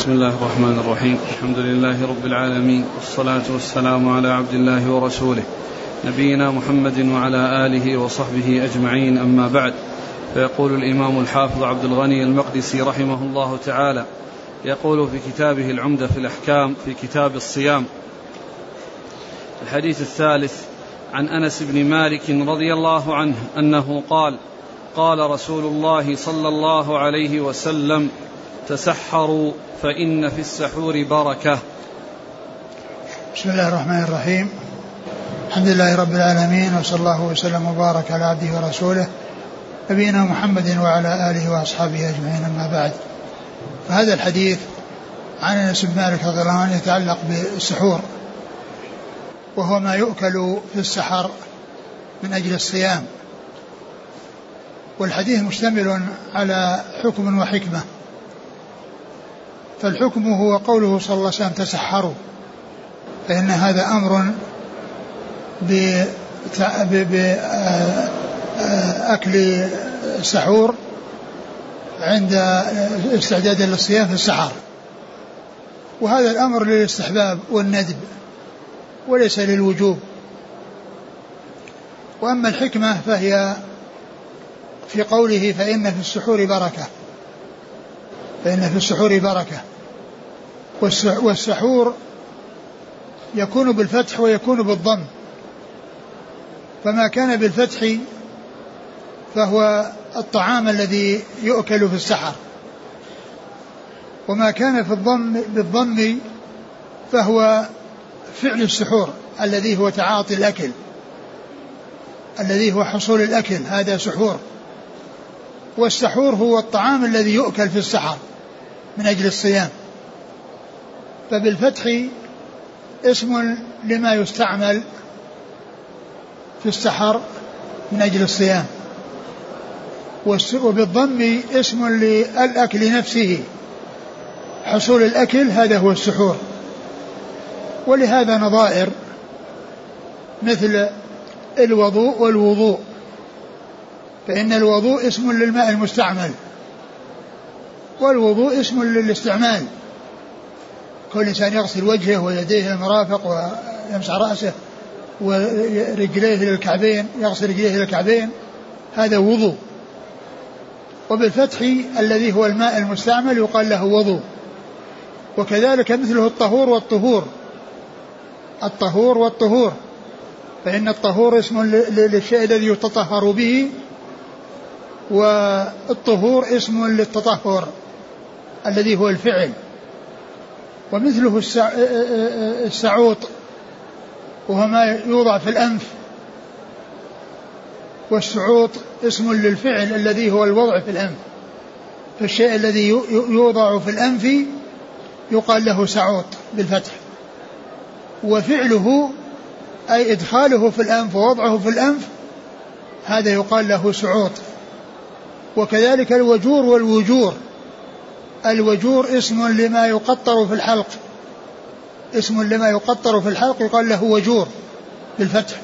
بسم الله الرحمن الرحيم. الحمد لله رب العالمين. والصلاة والسلام على عبد الله ورسوله. نبينا محمد وعلى آله وصحبه أجمعين. أما بعد فيقول الإمام الحافظ عبد الغني المقدسي رحمه الله تعالى يقول في كتابه العمدة في الأحكام في كتاب الصيام الحديث الثالث عن أنس بن مالك رضي الله عنه أنه قال قال رسول الله صلى الله عليه وسلم تسحروا فإن في السحور بركة. بسم الله الرحمن الرحيم. الحمد لله رب العالمين وصلى الله وسلم وبارك على عبده ورسوله نبينا محمد وعلى آله وأصحابه أجمعين أما بعد. فهذا الحديث عن أنس بن مالك رضي الله عنه يتعلق بالسحور وهو ما يؤكل في السحر من أجل الصيام. والحديث مشتمل على حكم وحكمة. فالحكم هو قوله صلى الله عليه وسلم تسحروا فإن هذا أمر بأكل السحور عند استعداد للصيام في السحر. وهذا الأمر للاستحباب والندب وليس للوجوب. وأما الحكمة فهي في قوله فإن في السحور بركة فإن في السحور بركة. والسحور يكون بالفتح ويكون بالضم. فما كان بالفتح فهو الطعام الذي يؤكل في السحر. وما كان في الضم بالضم فهو فعل السحور الذي هو تعاطي الأكل الذي هو حصول الأكل هذا سحور. والسحور هو الطعام الذي يؤكل في السحر من أجل الصيام. فبالفتح اسم لما يستعمل في السحر من أجل الصيام. وبالضم اسم للأكل نفسه. حصول الأكل هذا هو السحور. ولهذا نظائر مثل الوضوء والوضوء. فإن الوضوء اسم للماء المستعمل والوضوء اسم للاستعمال. كل إنسان يغسل وجهه ويديه المرافق ويمسح رأسه ورجليه إلى الكعبين يغسل رجليه إلى الكعبين هذا وضوء. وبالفتح الذي هو الماء المستعمل يقال له وضوء. وكذلك مثله الطهور والطهور. الطهور والطهور. فإن الطهور اسم للشيء الذي يتطهر به والطهور اسم للتطهر الذي هو الفعل. ومثله السعوط وهو ما يوضع في الأنف. والسعوط اسم للفعل الذي هو الوضع في الأنف. فالشيء الذي يوضع في الأنف يقال له سعوط بالفتح. وفعله أي إدخاله في الأنف ووضعه في الأنف هذا يقال له سعوط. وكذلك الوجور والوجور. الوجور اسم لما يقطر في الحلق. اسم لما يقطر في الحلق يقال له وجور بالفتح.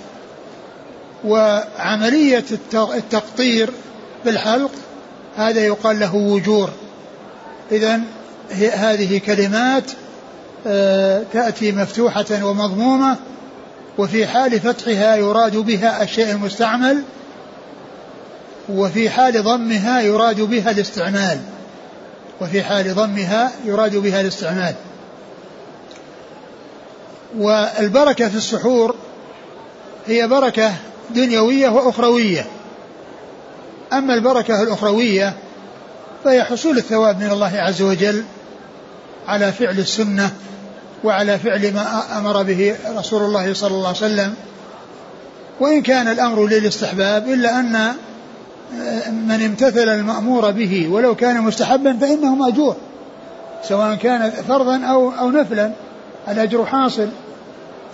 وعملية التقطير بالحلق هذا يقال له وجور. إذا هذه كلمات آه، تأتي مفتوحة ومضمومة وفي حال فتحها يراد بها الشيء المستعمل وفي حال ضمها يراد بها الاستعمال. وفي حال ضمها يراد بها الاستعمال. والبركة في السحور هي بركة دنيوية وأخروية. أما البركة الأخروية فهي حصول الثواب من الله عز وجل على فعل السنة وعلى فعل ما أمر به رسول الله صلى الله عليه وسلم. وإن كان الأمر للاستحباب إلا أن من امتثل المأمور به ولو كان مستحبا فإنه مأجور سواء كان فرضا أو أو نفلا. الأجر حاصل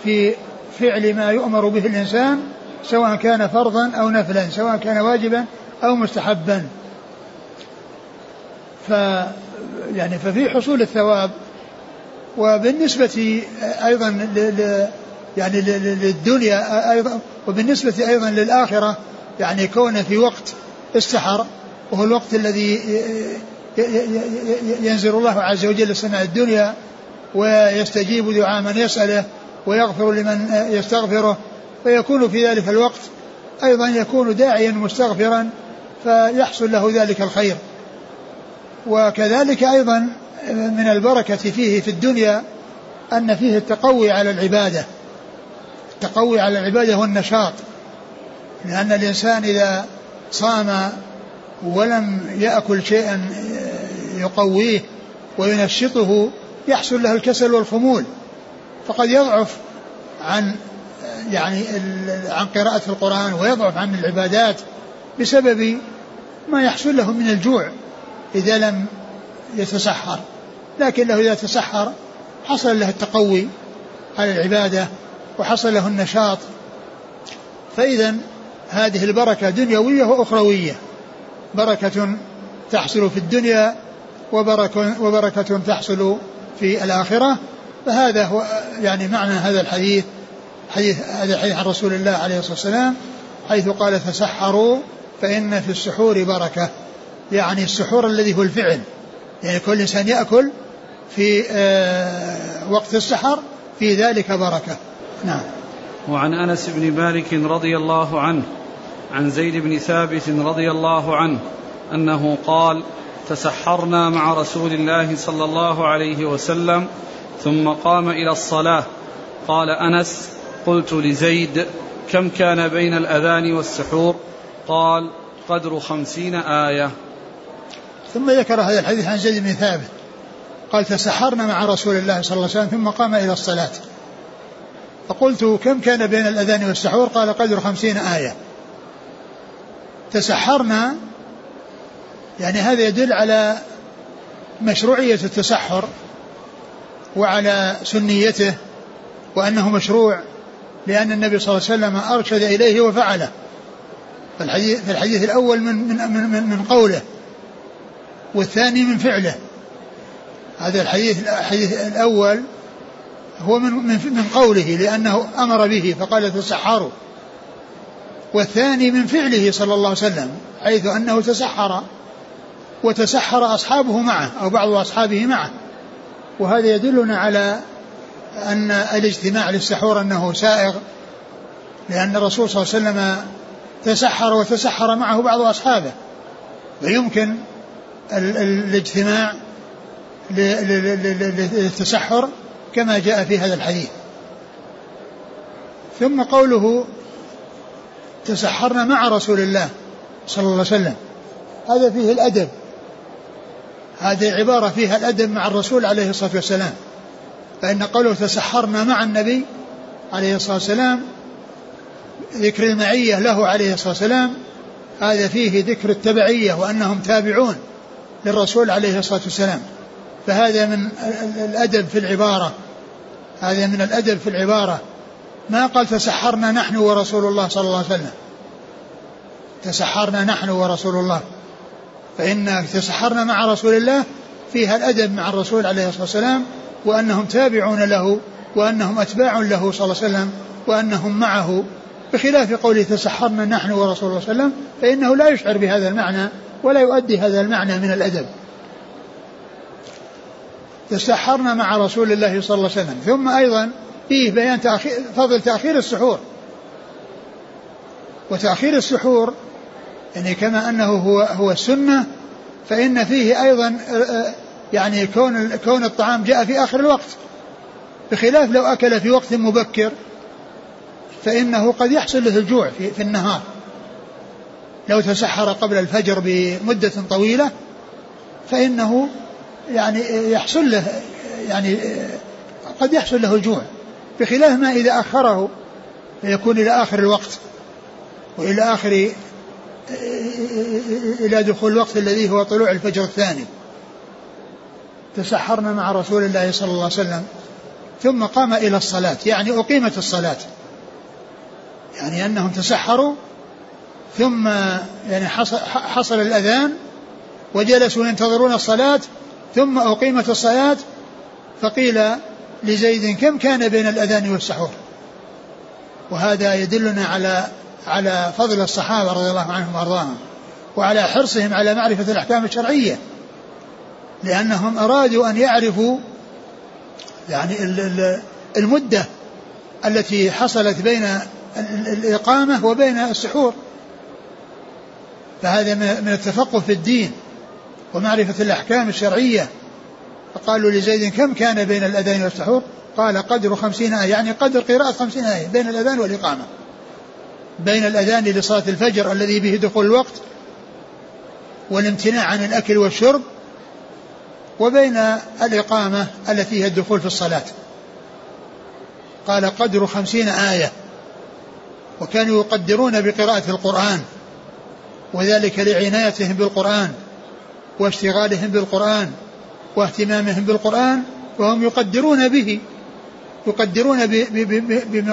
في فعل ما يؤمر به الإنسان سواء كان فرضا أو نفلا سواء كان واجبا أو مستحبا. ف يعني ففي حصول الثواب وبالنسبة أيضا ل يعني للدنيا أيضا وبالنسبة أيضا للآخرة يعني كونه في وقت السحر وهو الوقت الذي ينزل الله عز وجل السماء الدنيا ويستجيب دعاء من يسأله ويغفر لمن يستغفره فيكون في ذلك الوقت أيضا يكون داعيا مستغفرا فيحصل له ذلك الخير. وكذلك أيضا من البركة فيه في الدنيا أن فيه التقوي على العبادة. التقوي على العبادة والنشاط لأن الإنسان إذا صام ولم يأكل شيئا يقويه وينشطه يحصل له الكسل والخمول. فقد يضعف عن يعني عن قراءة القرآن ويضعف عن العبادات بسبب ما يحصل له من الجوع إذا لم يتسحر. لكن له إذا تسحر حصل له التقوي على العبادة وحصل له النشاط. فإذا هذه البركة دنيوية وأخروية. بركة تحصل في الدنيا وبركة, وبركة تحصل في الآخرة. فهذا هو يعني معنى هذا الحديث حديث هذا الحديث عن رسول الله عليه الصلاة والسلام حيث قال تسحروا فإن في السحور بركة. يعني السحور الذي هو الفعل. يعني كل إنسان يأكل في آه، وقت السحر في ذلك بركة. نعم. وعن أنس بن مالك رضي الله عنه عن زيد بن ثابت رضي الله عنه أنه قال تسحرنا مع رسول الله صلى الله عليه وسلم ثم قام إلى الصلاة. قال أنس قلت لزيد كم كان بين الأذان والسحور؟ قال قدر خمسين آية. ثم ذكر هذا الحديث عن زيد بن ثابت. قال تسحرنا مع رسول الله صلى الله عليه وسلم ثم قام إلى الصلاة. فقلت كم كان بين الأذان والسحور؟ قال قدر خمسين آية. تسحرنا يعني هذا يدل على مشروعية التسحر وعلى سنيته وأنه مشروع لأن النبي صلى الله عليه وسلم أرشد إليه وفعله. فالحديث, الحديث الأول من, من, من, من قوله والثاني من فعله. هذا الحديث الحديث الأول هو من, من, من قوله لأنه أمر به فقال تسحروا. والثاني من فعله صلى الله عليه وسلم حيث أنه تسحر وتسحر أصحابه معه أو بعض أصحابه معه. وهذا يدلنا على أن الاجتماع للسحور أنه سائغ لأن الرسول صلى الله عليه وسلم تسحر وتسحر معه بعض أصحابه. ويمكن الاجتماع للتسحر كما جاء في هذا الحديث. ثم قوله تسحرنا مع رسول الله صلى الله عليه وسلم. هذا فيه الأدب. هذه عبارة فيها الأدب مع الرسول عليه الصلاة والسلام. فإن قوله تسحرنا مع النبي عليه الصلاة والسلام ذكر المعية له عليه الصلاة والسلام هذا فيه ذكر التبعية وأنهم تابعون للرسول عليه الصلاة والسلام. فهذا من الأدب في العبارة. هذا من الأدب في العبارة. ما قال تسحرنا نحن ورسول الله صلى الله عليه وسلم. تسحرنا نحن ورسول الله. فإن تسحرنا مع رسول الله فيها الأدب مع الرسول عليه الصلاة والسلام وأنهم تابعون له وأنهم أتباع له صلى الله عليه وسلم وأنهم معه. بخلاف قوله تسحرنا نحن ورسول الله صلى الله عليه وسلم فإنه لا يشعر بهذا المعنى ولا يؤدي هذا المعنى من الأدب. تسحرنا مع رسول الله صلى الله عليه وسلم. ثم أيضا فيه بيان تأخير فضل تأخير السحور. وتأخير السحور يعني كما أنه هو هو السنة فإن فيه أيضا يعني كون كون الطعام جاء في آخر الوقت. بخلاف لو أكل في وقت مبكر فإنه قد يحصل له الجوع في, في النهار. لو تسحر قبل الفجر بمدة طويلة فإنه يعني يحصل له يعني قد يحصل له الجوع. بخلاف ما إذا أخره فيكون إلى آخر الوقت وإلى آخر إلى دخول الوقت الذي هو طلوع الفجر الثاني. تسحرنا مع رسول الله صلى الله عليه وسلم ثم قام إلى الصلاة يعني أقيمت الصلاة. يعني أنهم تسحروا ثم يعني حصل, حصل الأذان وجلسوا ينتظرون الصلاة ثم أقيمت الصلاة فقيل لزيد كم كان بين الأذان والسحور؟ وهذا يدلنا على على فضل الصحابة رضي الله عنهم وأرضاهم وعلى حرصهم على معرفة الأحكام الشرعية لأنهم أرادوا أن يعرفوا يعني المدة التي حصلت بين الإقامة وبين السحور. فهذا من التفقه في الدين ومعرفة الأحكام الشرعية. فقالوا لزيد كم كان بين الأذان والسحور؟ قال قدر خمسين آية. يعني قدر قراءة خمسين آية بين الأذان والإقامة. بين الأذان لصلاة الفجر الذي به دخول الوقت والامتناع عن الأكل والشرب وبين الإقامة التي هي الدخول في الصلاة. قال قدر خمسين آية. وكانوا يقدرون بقراءة القرآن وذلك لعنايتهم بالقرآن واشتغالهم بالقرآن واهتمامهم بالقرآن وهم يقدرون به يقدرون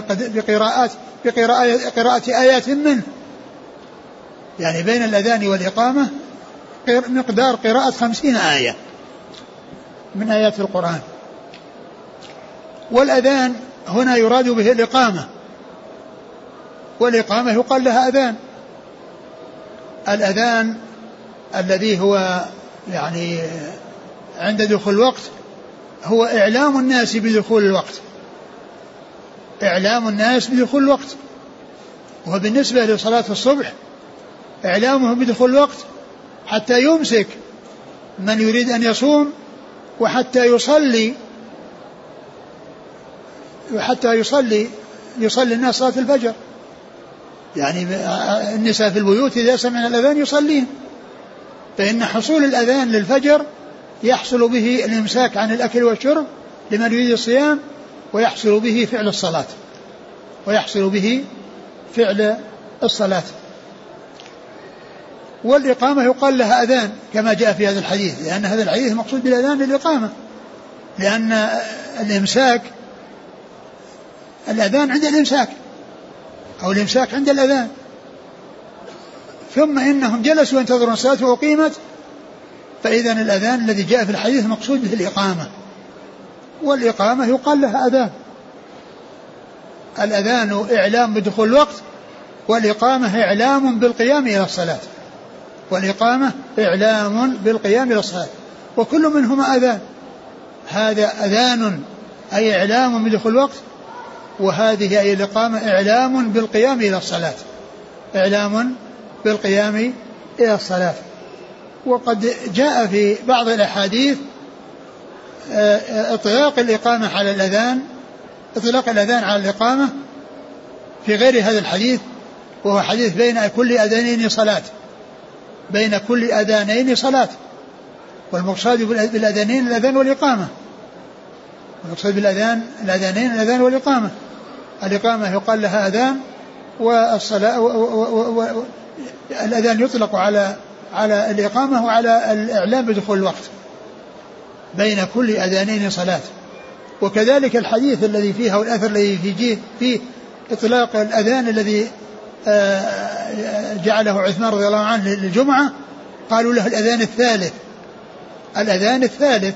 بقراءات بقراءة آيات منه. يعني بين الأذان والإقامة مقدار قراءة خمسين آية من آيات القرآن. والأذان هنا يراد به الإقامة. والإقامة يقال لها أذان. الأذان الذي هو يعني عند دخول الوقت هو إعلام الناس بدخول الوقت. إعلام الناس بدخول الوقت. وبالنسبة لصلاة الصبح إعلامهم بدخول الوقت حتى يمسك من يريد أن يصوم وحتى يصلي وحتى يصلي يصلي الناس صلاة الفجر. يعني النساء في البيوت إذا سمعنا الأذان يصلين. فإن حصول الأذان للفجر يحصل به الإمساك عن الأكل والشرب لمن يريد الصيام ويحصل به فعل الصلاة. ويحصل به فعل الصلاة. والإقامة يقال لها أذان كما جاء في هذا الحديث لأن هذا الحديث مقصود بالأذان للإقامة لأن الإمساك الأذان عند الإمساك أو الإمساك عند الأذان. ثم إنهم جلسوا ينتظرون الصلاة وأقيمت فإذا الأذان الذي جاء في الحديث مقصود به الإقامة. والإقامة يقال لها أذان. الأذان إعلام بدخول الوقت والإقامة إعلام بالقيام إلى الصلاة. والإقامة إعلام بالقيام إلى الصلاة. وكل منهما أذان. هذا أذان أي إعلام بدخول الوقت وهذه أي الإقامة إعلام بالقيام إلى الصلاة. إعلام بالقيام إلى الصلاة. وقد جاء في بعض الأحاديث آه، آه، إطلاق الإقامة على الأذان إطلاق الأذان على الإقامة في غير هذا الحديث وهو حديث بين كل أذانين صلاة بين كل أذانين صلاة والمقصود بالأذانين الأذان والإقامة المقصود بالأذان الأذانين الأذان والإقامة الإقامة يقال لها أذان والصلاة الأذان يطلق على على الإقامة وعلى الإعلام بدخول الوقت بين كل أذانين صلاة. وكذلك الحديث الذي فيها والأثر الذي فيه فيه إطلاق الأذان الذي آه، جعله عثمان رضي الله عنه للجمعة قالوا له الأذان الثالث. الأذان الثالث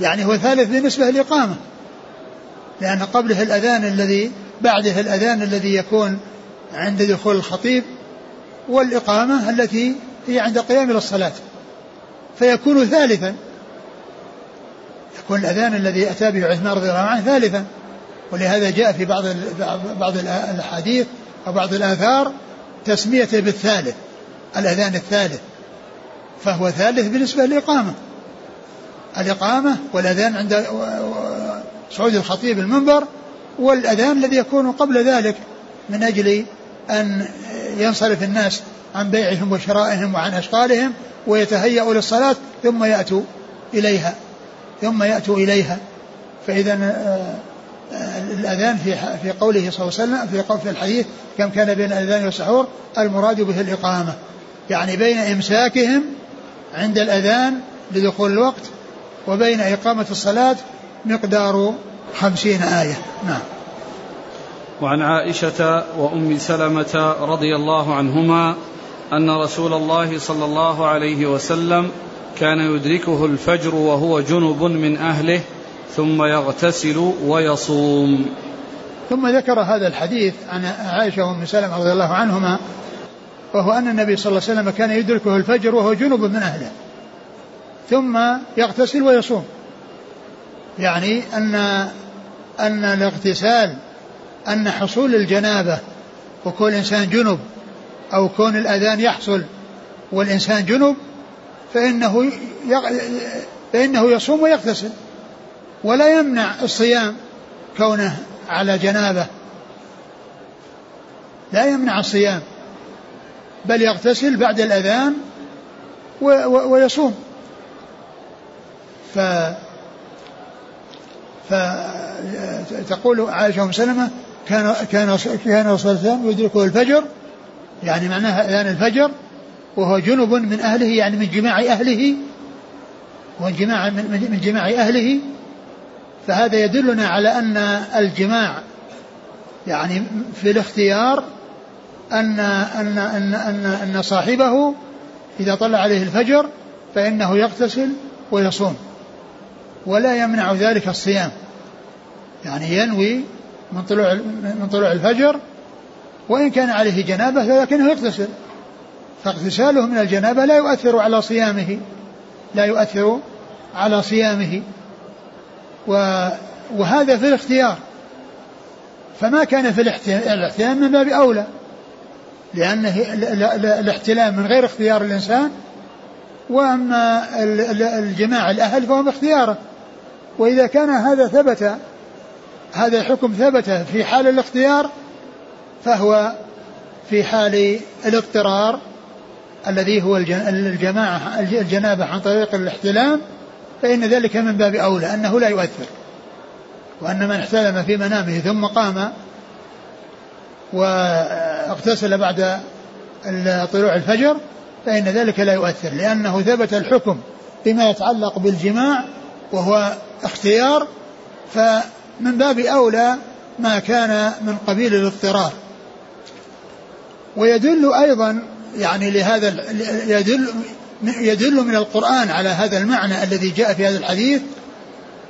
يعني هو ثالث بالنسبة للإقامة لأن قبله الأذان الذي بعده الأذان الذي يكون عند دخول الخطيب والإقامة التي هي عند قيام إلى الصلاة فيكون ثالثا. يكون الأذان الذي أتى به عثمان رضي الله عنه ثالثا. ولهذا جاء في بعض بعض الأحاديث أو بعض الآثار تسميته بالثالث الأذان الثالث فهو ثالث بالنسبة للإقامة. الإقامة والأذان عند صعود الخطيب المنبر والأذان الذي يكون قبل ذلك من أجل أن ينصرف الناس عن بيعهم وشرائهم وعن أشغالهم ويتهيأوا للصلاة ثم يأتوا إليها ثم يأتوا إليها. فإذا آه، آه، الأذان في في قوله صلى الله عليه وسلم في قول في الحديث كم كان بين الأذان والسحور المراد به الإقامة. يعني بين إمساكهم عند الأذان لدخول الوقت وبين إقامة الصلاة مقدار خمسين آية. نعم. وعن عائشة وأم سلمة رضي الله عنهما أن رسول الله صلى الله عليه وسلم كان يدركه الفجر وهو جنب من أهله ثم يغتسل ويصوم. ثم ذكر هذا الحديث عن عائشة وأم سلمة رضي الله عنهما وهو أن النبي صلى الله عليه وسلم كان يدركه الفجر وهو جنب من أهله ثم يغتسل ويصوم. يعني أن أن الاغتسال أن حصول الجنابة وكون الإنسان جنب أو كون الأذان يحصل والإنسان جنب فإنه فإنه يصوم ويغتسل ولا يمنع الصيام كونه على جنابة. لا يمنع الصيام بل يغتسل بعد الأذان ويصوم. ف فتقول عائشة أم سلمة كان كان كان صلى الله يدركه الفجر يعني معناها أذان الفجر وهو جنب من أهله يعني من جماع أهله وجماع من, من جماع أهله. فهذا يدلنا على أن الجماع يعني في الاختيار أن أن أن أن, أن صاحبه إذا طلع عليه الفجر فإنه يغتسل ويصوم ولا يمنع ذلك الصيام. يعني ينوي من طلوع من طلوع الفجر وإن كان عليه جنابة فلكنه يغتسل فاغتساله من الجنابة لا يؤثر على صيامه لا يؤثر على صيامه. وهذا في الاختيار. فما كان في الاحتلام من باب أولى. لأنه الاحتلام من غير اختيار الإنسان وأما الجماع الأهل فهو باختياره. وإذا كان هذا ثبت هذا الحكم ثبت في حال الاختيار فهو في حال الاضطرار الذي هو الجماعة الجنابة عن طريق الاحتلام فإن ذلك من باب أولى أنه لا يؤثر وأن من احتلم في منامه ثم قام واغتسل بعد طلوع الفجر فإن ذلك لا يؤثر لأنه ثبت الحكم بما يتعلق بالجماع وهو اختيار فمن باب أولى ما كان من قبيل الاضطرار. ويدل أيضا يعني لهذا يدل يدل من القرآن على هذا المعنى الذي جاء في هذا الحديث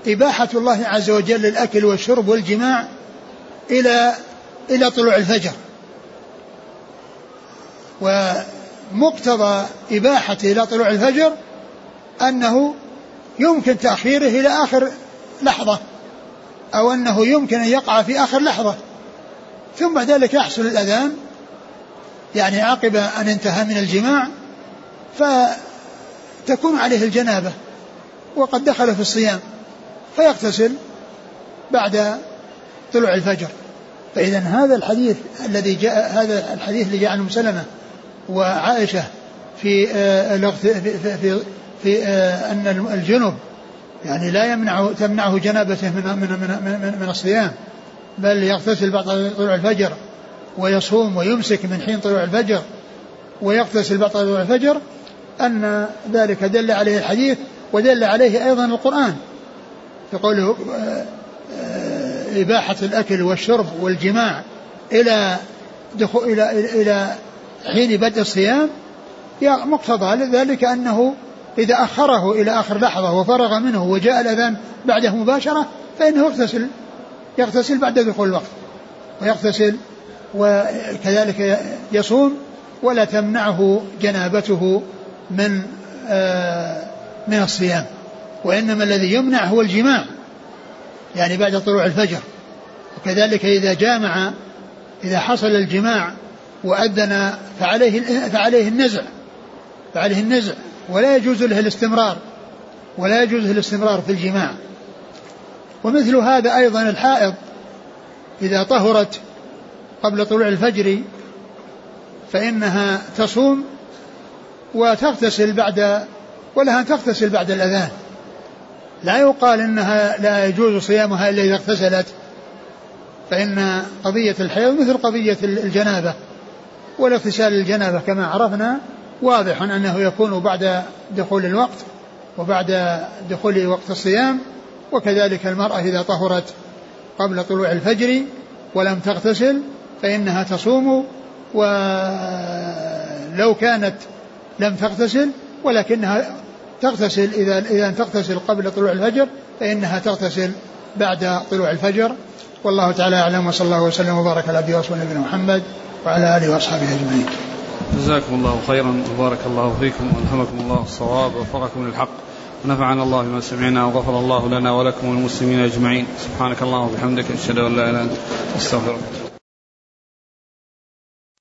إباحة الله عز وجل الأكل والشرب والجماع إلى إلى طلوع الفجر. ومقتضى إباحته إلى طلوع الفجر أنه يمكن تأخيره إلى آخر لحظة. أو أنه يمكن أن يقع في آخر لحظة. ثم بعد ذلك يحصل الأذان يعني عقب أن انتهى من الجماع فتكون عليه الجنابة وقد دخل في الصيام فيغتسل بعد طلوع الفجر. فإذا هذا الحديث الذي جاء هذا الحديث اللي جاء عن سلمة وعائشة في آه، في في, في آه، أن الجنب يعني لا يمنع تمنعه جنابته من من من من, من الصيام بل يغتسل بعد طلوع الفجر ويصوم ويمسك من حين طلوع الفجر ويغتسل بعد طلوع الفجر. أن ذلك دل عليه الحديث ودل عليه أيضا القرآن. في قوله آه، إباحة الأكل والشرب والجماع إلى دخول إلى إلى حين بدء الصيام مقتضى ذلك أنه إذا أخره إلى آخر لحظة وفرغ منه وجاء الأذان بعده مباشرة فإنه يغتسل. يغتسل بعد دخول الوقت. ويغتسل وكذلك يصوم ولا تمنعه جنابته من آه من الصيام. وإنما الذي يمنع هو الجماع يعني بعد طلوع الفجر. وكذلك إذا جامع إذا حصل الجماع وأذن فعليه فعليه النزع. فعليه النزع. ولا يجوز له الاستمرار ولا يجوز له الاستمرار في الجماع. ومثل هذا أيضا الحائض إذا طهرت قبل طلوع الفجر فإنها تصوم وتغتسل بعد ولها أن تغتسل بعد الأذان. لا يقال إنها لا يجوز صيامها إلا إذا اغتسلت فإن قضية الحيض مثل قضية الجنابة والاغتسال الجنابه كما عرفنا واضح أنه يكون بعد دخول الوقت وبعد دخول وقت الصيام وكذلك المرأة إذا طهرت قبل طلوع الفجر ولم تغتسل فإنها تصوم ولو كانت لم تغتسل ولكنها تغتسل إذا إذا تغتسل قبل طلوع الفجر فإنها تغتسل بعد طلوع الفجر والله تعالى أعلم وصلى الله وسلم وبارك على عبده ورسوله نبينا محمد وعلى آله وأصحابه أجمعين. جزاكم الله خيرا وبارك الله فيكم وألهمكم الله الصواب ووفقكم للحق. ونفعنا الله بما سمعنا وغفر الله لنا ولكم والمسلمين أجمعين. سبحانك اللهم وبحمدك أشهد أن لا إله إلا أنت أستغفرك.